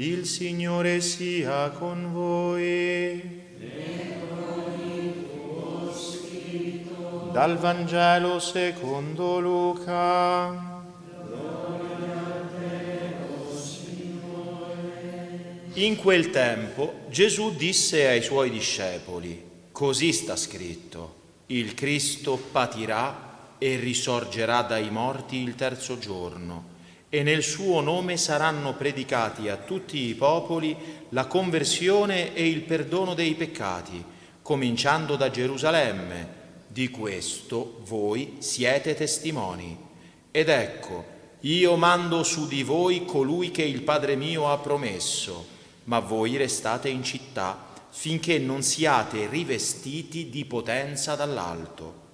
Il Signore sia con voi. Dal Vangelo secondo Luca. In quel tempo Gesù disse ai suoi discepoli, così sta scritto, il Cristo patirà e risorgerà dai morti il terzo giorno e nel suo nome saranno predicati a tutti i popoli la conversione e il perdono dei peccati, cominciando da Gerusalemme. Di questo voi siete testimoni. Ed ecco, io mando su di voi colui che il Padre mio ha promesso, ma voi restate in città finché non siate rivestiti di potenza dall'alto.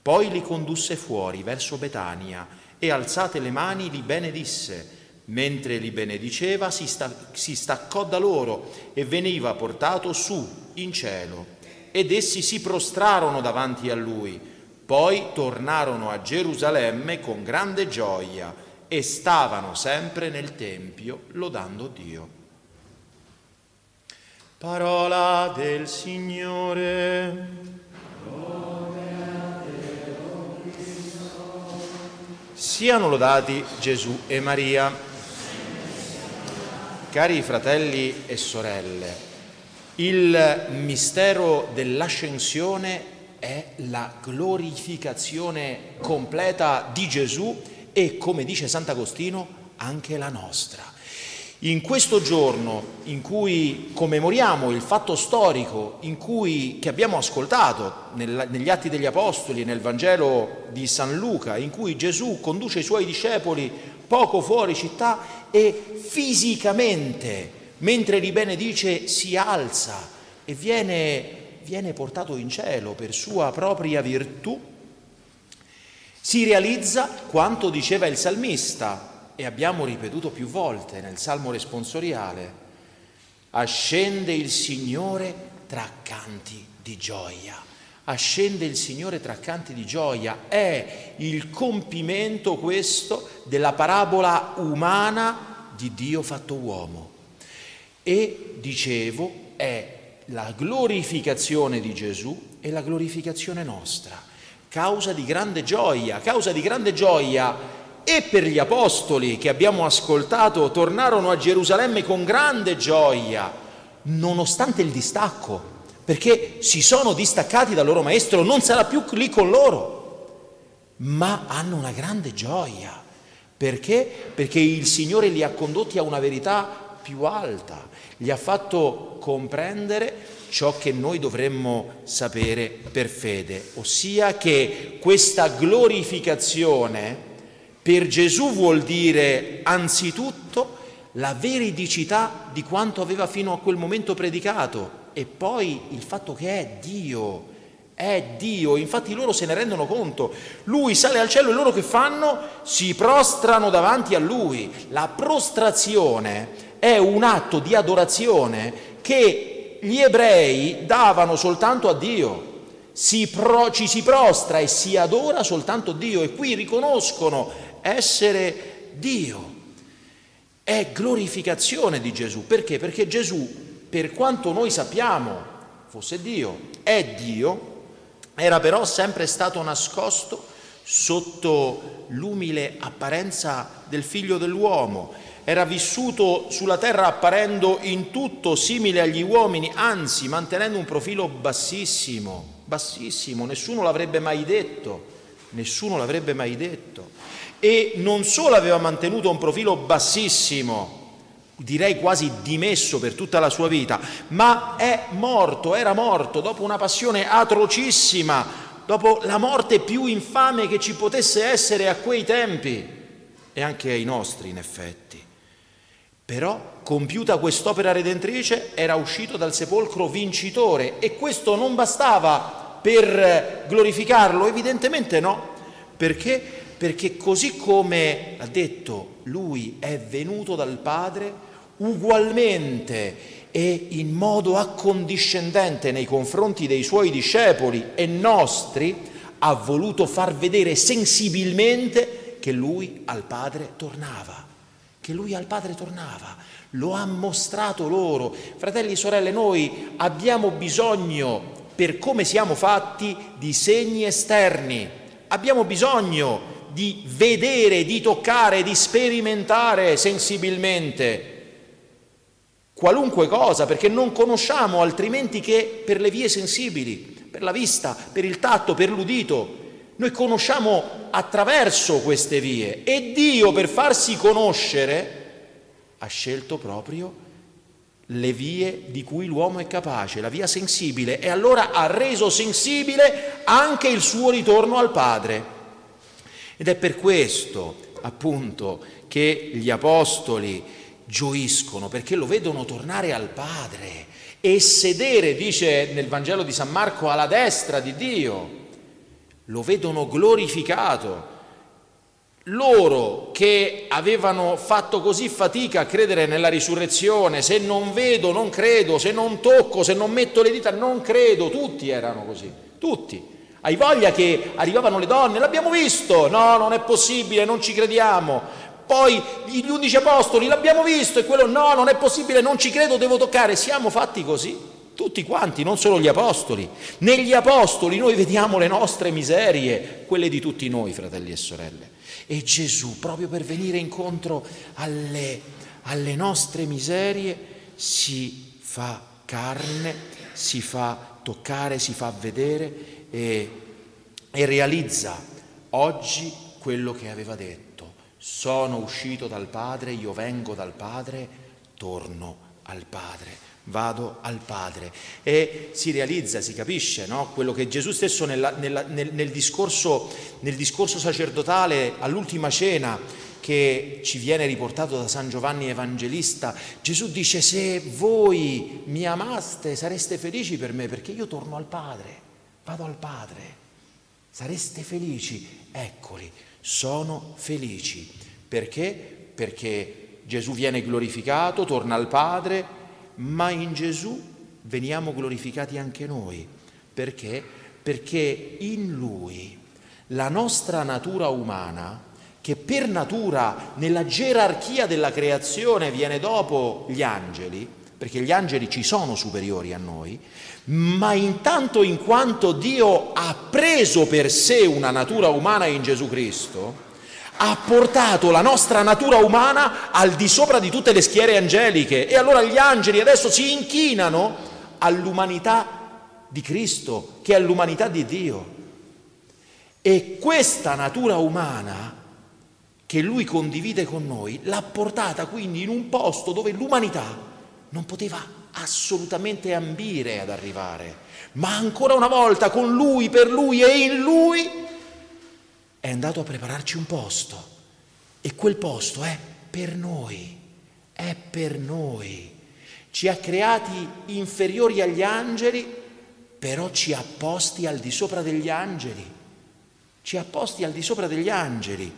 Poi li condusse fuori verso Betania e alzate le mani li benedisse. Mentre li benediceva si, sta, si staccò da loro e veniva portato su in cielo. Ed essi si prostrarono davanti a lui. Poi tornarono a Gerusalemme con grande gioia e stavano sempre nel Tempio lodando Dio. Parola del Signore. Siano lodati Gesù e Maria. Cari fratelli e sorelle, il mistero dell'ascensione è la glorificazione completa di Gesù e, come dice Sant'Agostino, anche la nostra. In questo giorno in cui commemoriamo il fatto storico cui, che abbiamo ascoltato nel, negli Atti degli Apostoli e nel Vangelo di San Luca, in cui Gesù conduce i suoi discepoli poco fuori città e fisicamente, mentre li benedice, si alza e viene, viene portato in cielo per sua propria virtù, si realizza quanto diceva il salmista e abbiamo ripetuto più volte nel Salmo responsoriale, ascende il Signore tra canti di gioia. Ascende il Signore tra canti di gioia. È il compimento questo della parabola umana di Dio fatto uomo. E dicevo, è la glorificazione di Gesù e la glorificazione nostra. Causa di grande gioia, causa di grande gioia e per gli apostoli che abbiamo ascoltato tornarono a Gerusalemme con grande gioia, nonostante il distacco, perché si sono distaccati dal loro maestro, non sarà più lì con loro, ma hanno una grande gioia. Perché? Perché il Signore li ha condotti a una verità più alta, gli ha fatto comprendere ciò che noi dovremmo sapere per fede, ossia che questa glorificazione per Gesù vuol dire anzitutto la veridicità di quanto aveva fino a quel momento predicato e poi il fatto che è Dio, è Dio, infatti loro se ne rendono conto. Lui sale al cielo e loro che fanno? Si prostrano davanti a lui. La prostrazione è un atto di adorazione che gli ebrei davano soltanto a Dio. Si pro, ci si prostra e si adora soltanto Dio e qui riconoscono essere Dio. È glorificazione di Gesù. Perché? Perché Gesù, per quanto noi sappiamo fosse Dio, è Dio, era però sempre stato nascosto sotto l'umile apparenza del figlio dell'uomo. Era vissuto sulla terra apparendo in tutto simile agli uomini, anzi mantenendo un profilo bassissimo, bassissimo, nessuno l'avrebbe mai detto, nessuno l'avrebbe mai detto e non solo aveva mantenuto un profilo bassissimo, direi quasi dimesso per tutta la sua vita, ma è morto, era morto dopo una passione atrocissima, dopo la morte più infame che ci potesse essere a quei tempi e anche ai nostri in effetti. Però, compiuta quest'opera redentrice, era uscito dal sepolcro vincitore e questo non bastava per glorificarlo? Evidentemente no, perché perché così come ha detto lui è venuto dal Padre, ugualmente e in modo accondiscendente nei confronti dei suoi discepoli e nostri, ha voluto far vedere sensibilmente che lui al Padre tornava, che lui al Padre tornava. lo ha mostrato loro. Fratelli e sorelle, noi abbiamo bisogno, per come siamo fatti, di segni esterni. Abbiamo bisogno di vedere, di toccare, di sperimentare sensibilmente qualunque cosa, perché non conosciamo altrimenti che per le vie sensibili, per la vista, per il tatto, per l'udito. Noi conosciamo attraverso queste vie e Dio per farsi conoscere ha scelto proprio le vie di cui l'uomo è capace, la via sensibile, e allora ha reso sensibile anche il suo ritorno al Padre. Ed è per questo, appunto, che gli apostoli gioiscono, perché lo vedono tornare al Padre e sedere, dice nel Vangelo di San Marco, alla destra di Dio. Lo vedono glorificato loro che avevano fatto così fatica a credere nella risurrezione, se non vedo non credo, se non tocco, se non metto le dita non credo, tutti erano così, tutti. Hai voglia che arrivavano le donne, l'abbiamo visto, no, non è possibile, non ci crediamo. Poi gli undici apostoli, l'abbiamo visto, e quello no, non è possibile, non ci credo, devo toccare. Siamo fatti così, tutti quanti, non solo gli apostoli. Negli apostoli noi vediamo le nostre miserie, quelle di tutti noi, fratelli e sorelle. E Gesù, proprio per venire incontro alle, alle nostre miserie, si fa carne, si fa toccare, si fa vedere e, e realizza oggi quello che aveva detto. Sono uscito dal Padre, io vengo dal Padre, torno al Padre vado al Padre. E si realizza, si capisce, no? quello che Gesù stesso nella, nella, nel, nel, discorso, nel discorso sacerdotale all'ultima cena che ci viene riportato da San Giovanni Evangelista, Gesù dice se voi mi amaste sareste felici per me perché io torno al Padre, vado al Padre, sareste felici, eccoli, sono felici. Perché? Perché Gesù viene glorificato, torna al Padre, ma in Gesù veniamo glorificati anche noi. Perché? Perché in Lui la nostra natura umana, che per natura nella gerarchia della creazione viene dopo gli angeli, perché gli angeli ci sono superiori a noi, ma intanto in quanto Dio ha preso per sé una natura umana in Gesù Cristo, ha portato la nostra natura umana al di sopra di tutte le schiere angeliche e allora gli angeli adesso si inchinano all'umanità di Cristo, che è l'umanità di Dio. E questa natura umana che lui condivide con noi l'ha portata quindi in un posto dove l'umanità non poteva assolutamente ambire ad arrivare, ma ancora una volta con lui, per lui e in lui è andato a prepararci un posto e quel posto è per noi, è per noi. Ci ha creati inferiori agli angeli, però ci ha posti al di sopra degli angeli. Ci ha posti al di sopra degli angeli.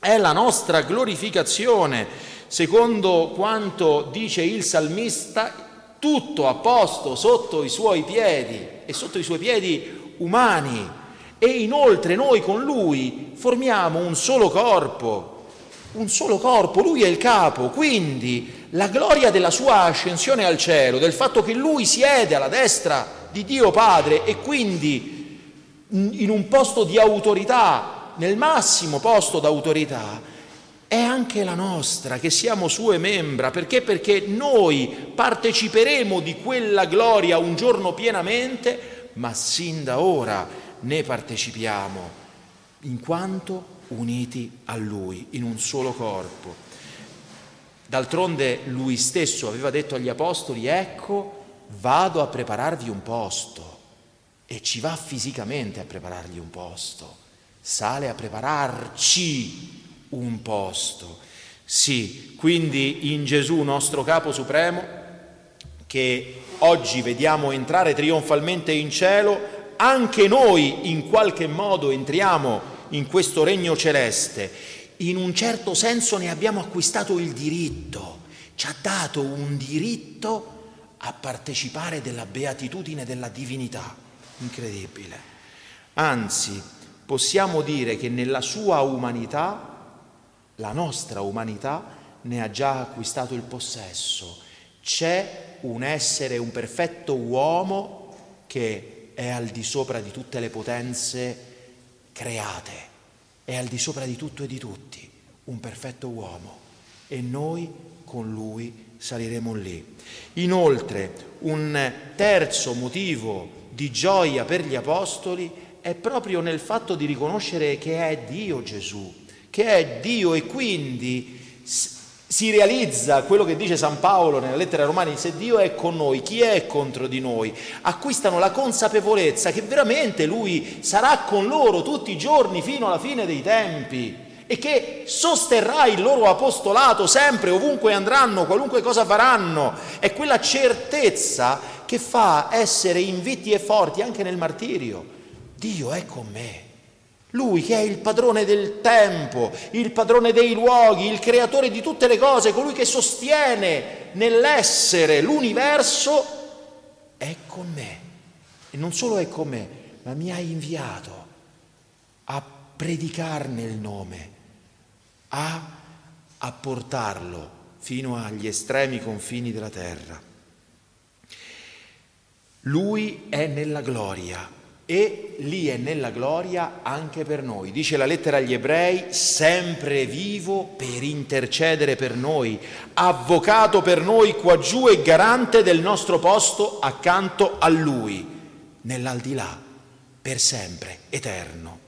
È la nostra glorificazione, secondo quanto dice il salmista, tutto a posto sotto i suoi piedi e sotto i suoi piedi umani. E inoltre noi con Lui formiamo un solo corpo, un solo corpo, Lui è il capo, quindi la gloria della sua ascensione al cielo, del fatto che Lui siede alla destra di Dio Padre e quindi in un posto di autorità, nel massimo posto d'autorità, è anche la nostra, che siamo sue membra. Perché? Perché noi parteciperemo di quella gloria un giorno pienamente, ma sin da ora ne partecipiamo, in quanto uniti a Lui, in un solo corpo. D'altronde Lui stesso aveva detto agli Apostoli, ecco, vado a prepararvi un posto. E ci va fisicamente a preparargli un posto, sale a prepararci un posto. Sì, quindi in Gesù nostro Capo Supremo, che oggi vediamo entrare trionfalmente in cielo, anche noi in qualche modo entriamo in questo regno celeste, in un certo senso ne abbiamo acquistato il diritto, ci ha dato un diritto a partecipare della beatitudine della divinità. Incredibile. Anzi, possiamo dire che nella sua umanità, la nostra umanità, ne ha già acquistato il possesso. C'è un essere, un perfetto uomo che è al di sopra di tutte le potenze create, è al di sopra di tutto e di tutti, un perfetto uomo. E noi con lui saliremo lì. Inoltre, un terzo motivo di gioia per gli apostoli è proprio nel fatto di riconoscere che è Dio Gesù, che è Dio e quindi si realizza quello che dice San Paolo nella lettera Romani, se Dio è con noi, chi è contro di noi? Acquistano la consapevolezza che veramente Lui sarà con loro tutti i giorni fino alla fine dei tempi e che sosterrà il loro apostolato sempre, ovunque andranno, qualunque cosa faranno. È quella certezza che fa essere invitti e forti anche nel martirio. Dio è con me. Lui che è il padrone del tempo, il padrone dei luoghi, il creatore di tutte le cose, colui che sostiene nell'essere l'universo, è con me. E non solo è con me, ma mi ha inviato a predicarne il nome, a, a portarlo fino agli estremi confini della terra. Lui è nella gloria e lì è nella gloria anche per noi. Dice la lettera agli ebrei, sempre vivo per intercedere per noi, avvocato per noi qua giù e garante del nostro posto accanto a lui, nell'aldilà, per sempre, eterno.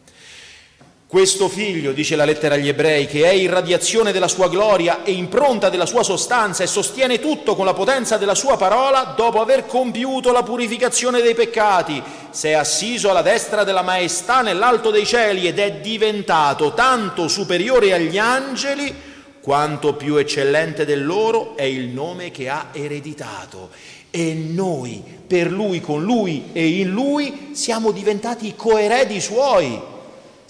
Questo figlio, dice la lettera agli ebrei, che è irradiazione della sua gloria e impronta della sua sostanza e sostiene tutto con la potenza della sua parola, dopo aver compiuto la purificazione dei peccati, si è assiso alla destra della maestà nell'alto dei cieli ed è diventato tanto superiore agli angeli quanto più eccellente del loro è il nome che ha ereditato. E noi, per lui, con lui e in lui, siamo diventati coeredi suoi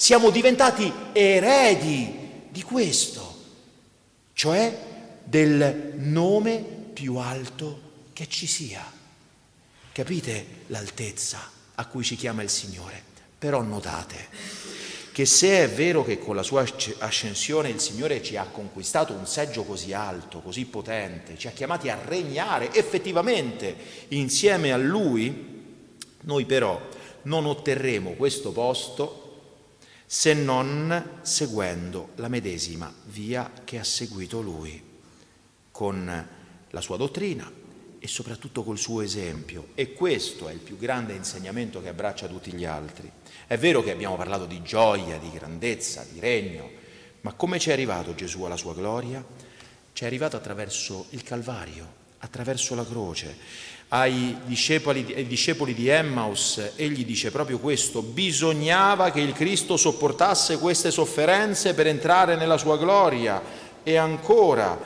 siamo diventati eredi di questo, cioè del nome più alto che ci sia. Capite l'altezza a cui ci chiama il Signore? Però notate che se è vero che con la sua ascensione il Signore ci ha conquistato un seggio così alto, così potente, ci ha chiamati a regnare effettivamente insieme a Lui, noi però non otterremo questo posto se non seguendo la medesima via che ha seguito lui, con la sua dottrina e soprattutto col suo esempio. E questo è il più grande insegnamento che abbraccia tutti gli altri. È vero che abbiamo parlato di gioia, di grandezza, di regno, ma come ci è arrivato Gesù alla sua gloria? Ci è arrivato attraverso il Calvario, attraverso la croce ai discepoli, ai discepoli di Emmaus, egli dice proprio questo, bisognava che il Cristo sopportasse queste sofferenze per entrare nella sua gloria. E ancora,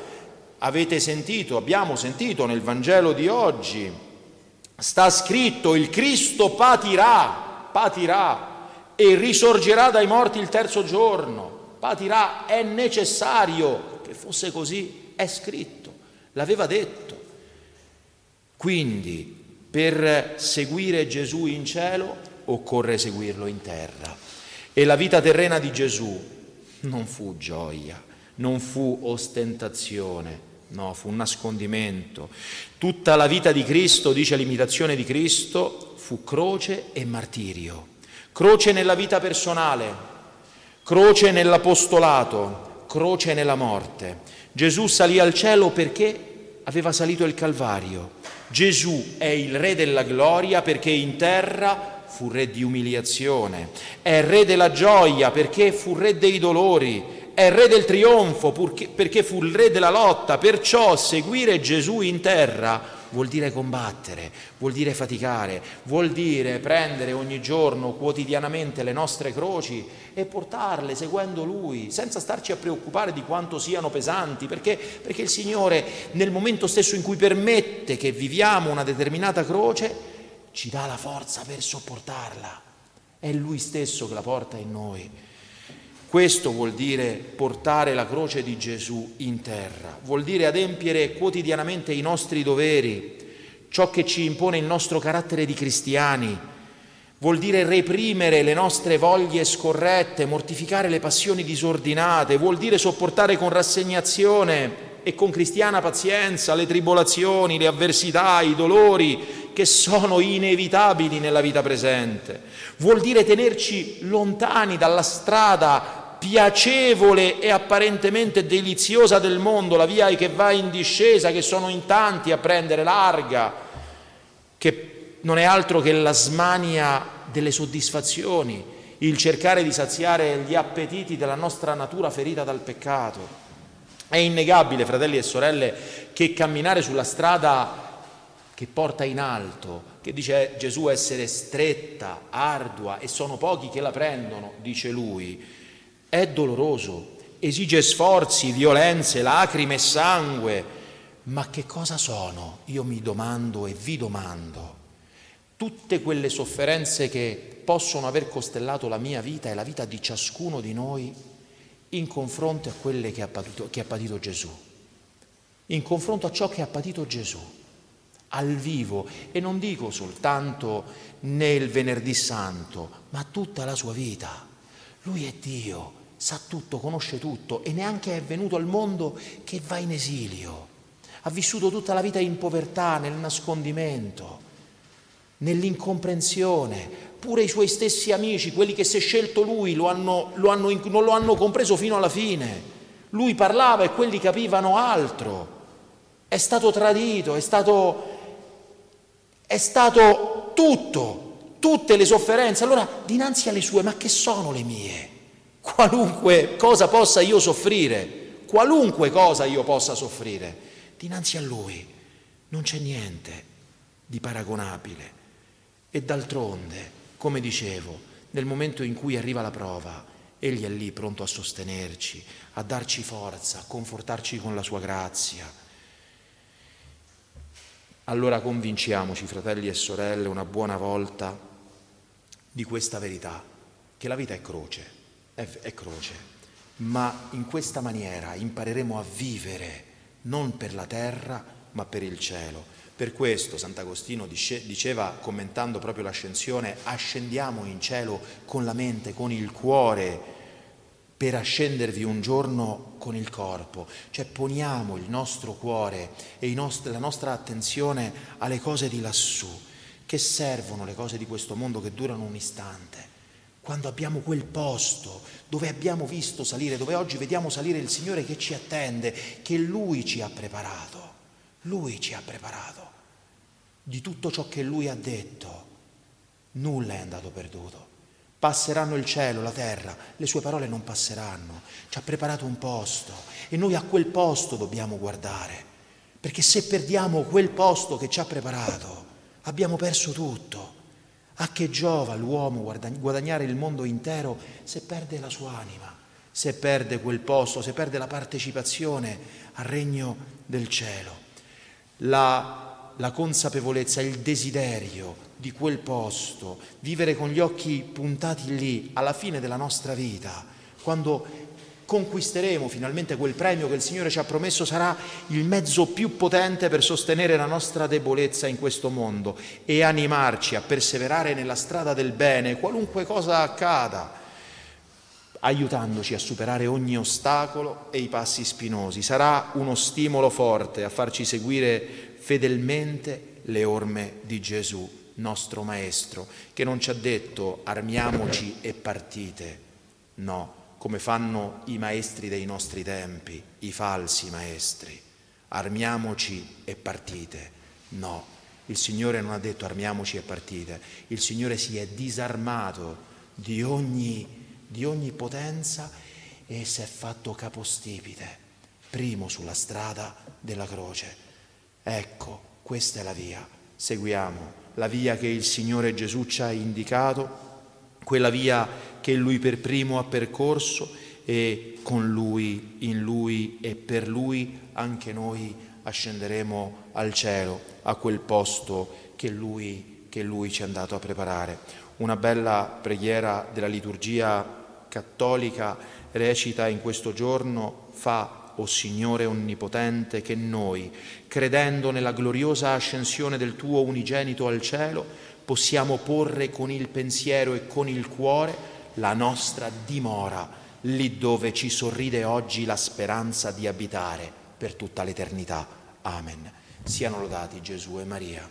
avete sentito, abbiamo sentito nel Vangelo di oggi, sta scritto il Cristo patirà, patirà e risorgerà dai morti il terzo giorno. Patirà, è necessario che fosse così, è scritto, l'aveva detto. Quindi per seguire Gesù in cielo occorre seguirlo in terra. E la vita terrena di Gesù non fu gioia, non fu ostentazione, no, fu un nascondimento. Tutta la vita di Cristo, dice l'imitazione di Cristo, fu croce e martirio. Croce nella vita personale, croce nell'apostolato, croce nella morte. Gesù salì al cielo perché aveva salito il Calvario. Gesù è il Re della gloria perché in terra fu Re di umiliazione, è Re della gioia perché fu Re dei dolori, è Re del trionfo perché fu il Re della lotta. Perciò seguire Gesù in terra vuol dire combattere, vuol dire faticare, vuol dire prendere ogni giorno, quotidianamente le nostre croci e portarle seguendo Lui, senza starci a preoccupare di quanto siano pesanti, perché, perché il Signore nel momento stesso in cui permette che viviamo una determinata croce, ci dà la forza per sopportarla. È Lui stesso che la porta in noi. Questo vuol dire portare la croce di Gesù in terra, vuol dire adempiere quotidianamente i nostri doveri, ciò che ci impone il nostro carattere di cristiani, vuol dire reprimere le nostre voglie scorrette, mortificare le passioni disordinate, vuol dire sopportare con rassegnazione e con cristiana pazienza le tribolazioni, le avversità, i dolori che sono inevitabili nella vita presente. Vuol dire tenerci lontani dalla strada piacevole e apparentemente deliziosa del mondo, la via che va in discesa, che sono in tanti a prendere larga, che non è altro che la smania delle soddisfazioni, il cercare di saziare gli appetiti della nostra natura ferita dal peccato. È innegabile, fratelli e sorelle, che camminare sulla strada che porta in alto, che dice Gesù essere stretta, ardua e sono pochi che la prendono, dice lui, è doloroso, esige sforzi, violenze, lacrime sangue. Ma che cosa sono? Io mi domando e vi domando tutte quelle sofferenze che possono aver costellato la mia vita e la vita di ciascuno di noi in confronto a quelle che ha patito, che ha patito Gesù, in confronto a ciò che ha patito Gesù al vivo e non dico soltanto nel venerdì santo, ma tutta la sua vita. Lui è Dio, sa tutto, conosce tutto e neanche è venuto al mondo che va in esilio. Ha vissuto tutta la vita in povertà, nel nascondimento nell'incomprensione. Pure i suoi stessi amici, quelli che si è scelto lui, lo hanno, lo hanno, non lo hanno compreso fino alla fine. Lui parlava e quelli capivano altro. È stato tradito, è stato, è stato tutto, tutte le sofferenze. Allora, dinanzi alle sue, ma che sono le mie? Qualunque cosa possa io soffrire, qualunque cosa io possa soffrire, dinanzi a lui non c'è niente di paragonabile. E d'altronde, come dicevo, nel momento in cui arriva la prova, Egli è lì pronto a sostenerci, a darci forza, a confortarci con la sua grazia. Allora convinciamoci, fratelli e sorelle, una buona volta di questa verità, che la vita è croce, è, è croce, ma in questa maniera impareremo a vivere non per la terra, ma per il cielo. Per questo Sant'Agostino diceva, commentando proprio l'ascensione, ascendiamo in cielo con la mente, con il cuore, per ascendervi un giorno con il corpo, cioè poniamo il nostro cuore e nostri, la nostra attenzione alle cose di lassù, che servono le cose di questo mondo che durano un istante. Quando abbiamo quel posto dove abbiamo visto salire, dove oggi vediamo salire il Signore che ci attende, che Lui ci ha preparato. Lui ci ha preparato. Di tutto ciò che Lui ha detto, nulla è andato perduto. Passeranno il cielo, la terra, le sue parole non passeranno. Ci ha preparato un posto e noi a quel posto dobbiamo guardare. Perché se perdiamo quel posto che ci ha preparato, abbiamo perso tutto. A che giova l'uomo guadagnare il mondo intero se perde la sua anima, se perde quel posto, se perde la partecipazione al regno del cielo? la, la consapevolezza, il desiderio di quel posto, vivere con gli occhi puntati lì alla fine della nostra vita, quando conquisteremo finalmente quel premio che il Signore ci ha promesso, sarà il mezzo più potente per sostenere la nostra debolezza in questo mondo e animarci a perseverare nella strada del bene, qualunque cosa accada aiutandoci a superare ogni ostacolo e i passi spinosi. Sarà uno stimolo forte a farci seguire fedelmente le orme di Gesù, nostro Maestro, che non ci ha detto armiamoci e partite, no, come fanno i maestri dei nostri tempi, i falsi maestri. Armiamoci e partite, no. Il Signore non ha detto armiamoci e partite, il Signore si è disarmato di ogni di ogni potenza e si è fatto capostipite, primo sulla strada della croce. Ecco, questa è la via, seguiamo la via che il Signore Gesù ci ha indicato, quella via che Lui per primo ha percorso e con Lui, in Lui e per Lui anche noi ascenderemo al cielo, a quel posto che Lui, che lui ci è andato a preparare. Una bella preghiera della liturgia cattolica recita in questo giorno fa o Signore Onnipotente, che noi, credendo nella gloriosa ascensione del tuo unigenito al cielo, possiamo porre con il pensiero e con il cuore la nostra dimora, lì dove ci sorride oggi la speranza di abitare per tutta l'eternità. Amen. Siano lodati Gesù e Maria.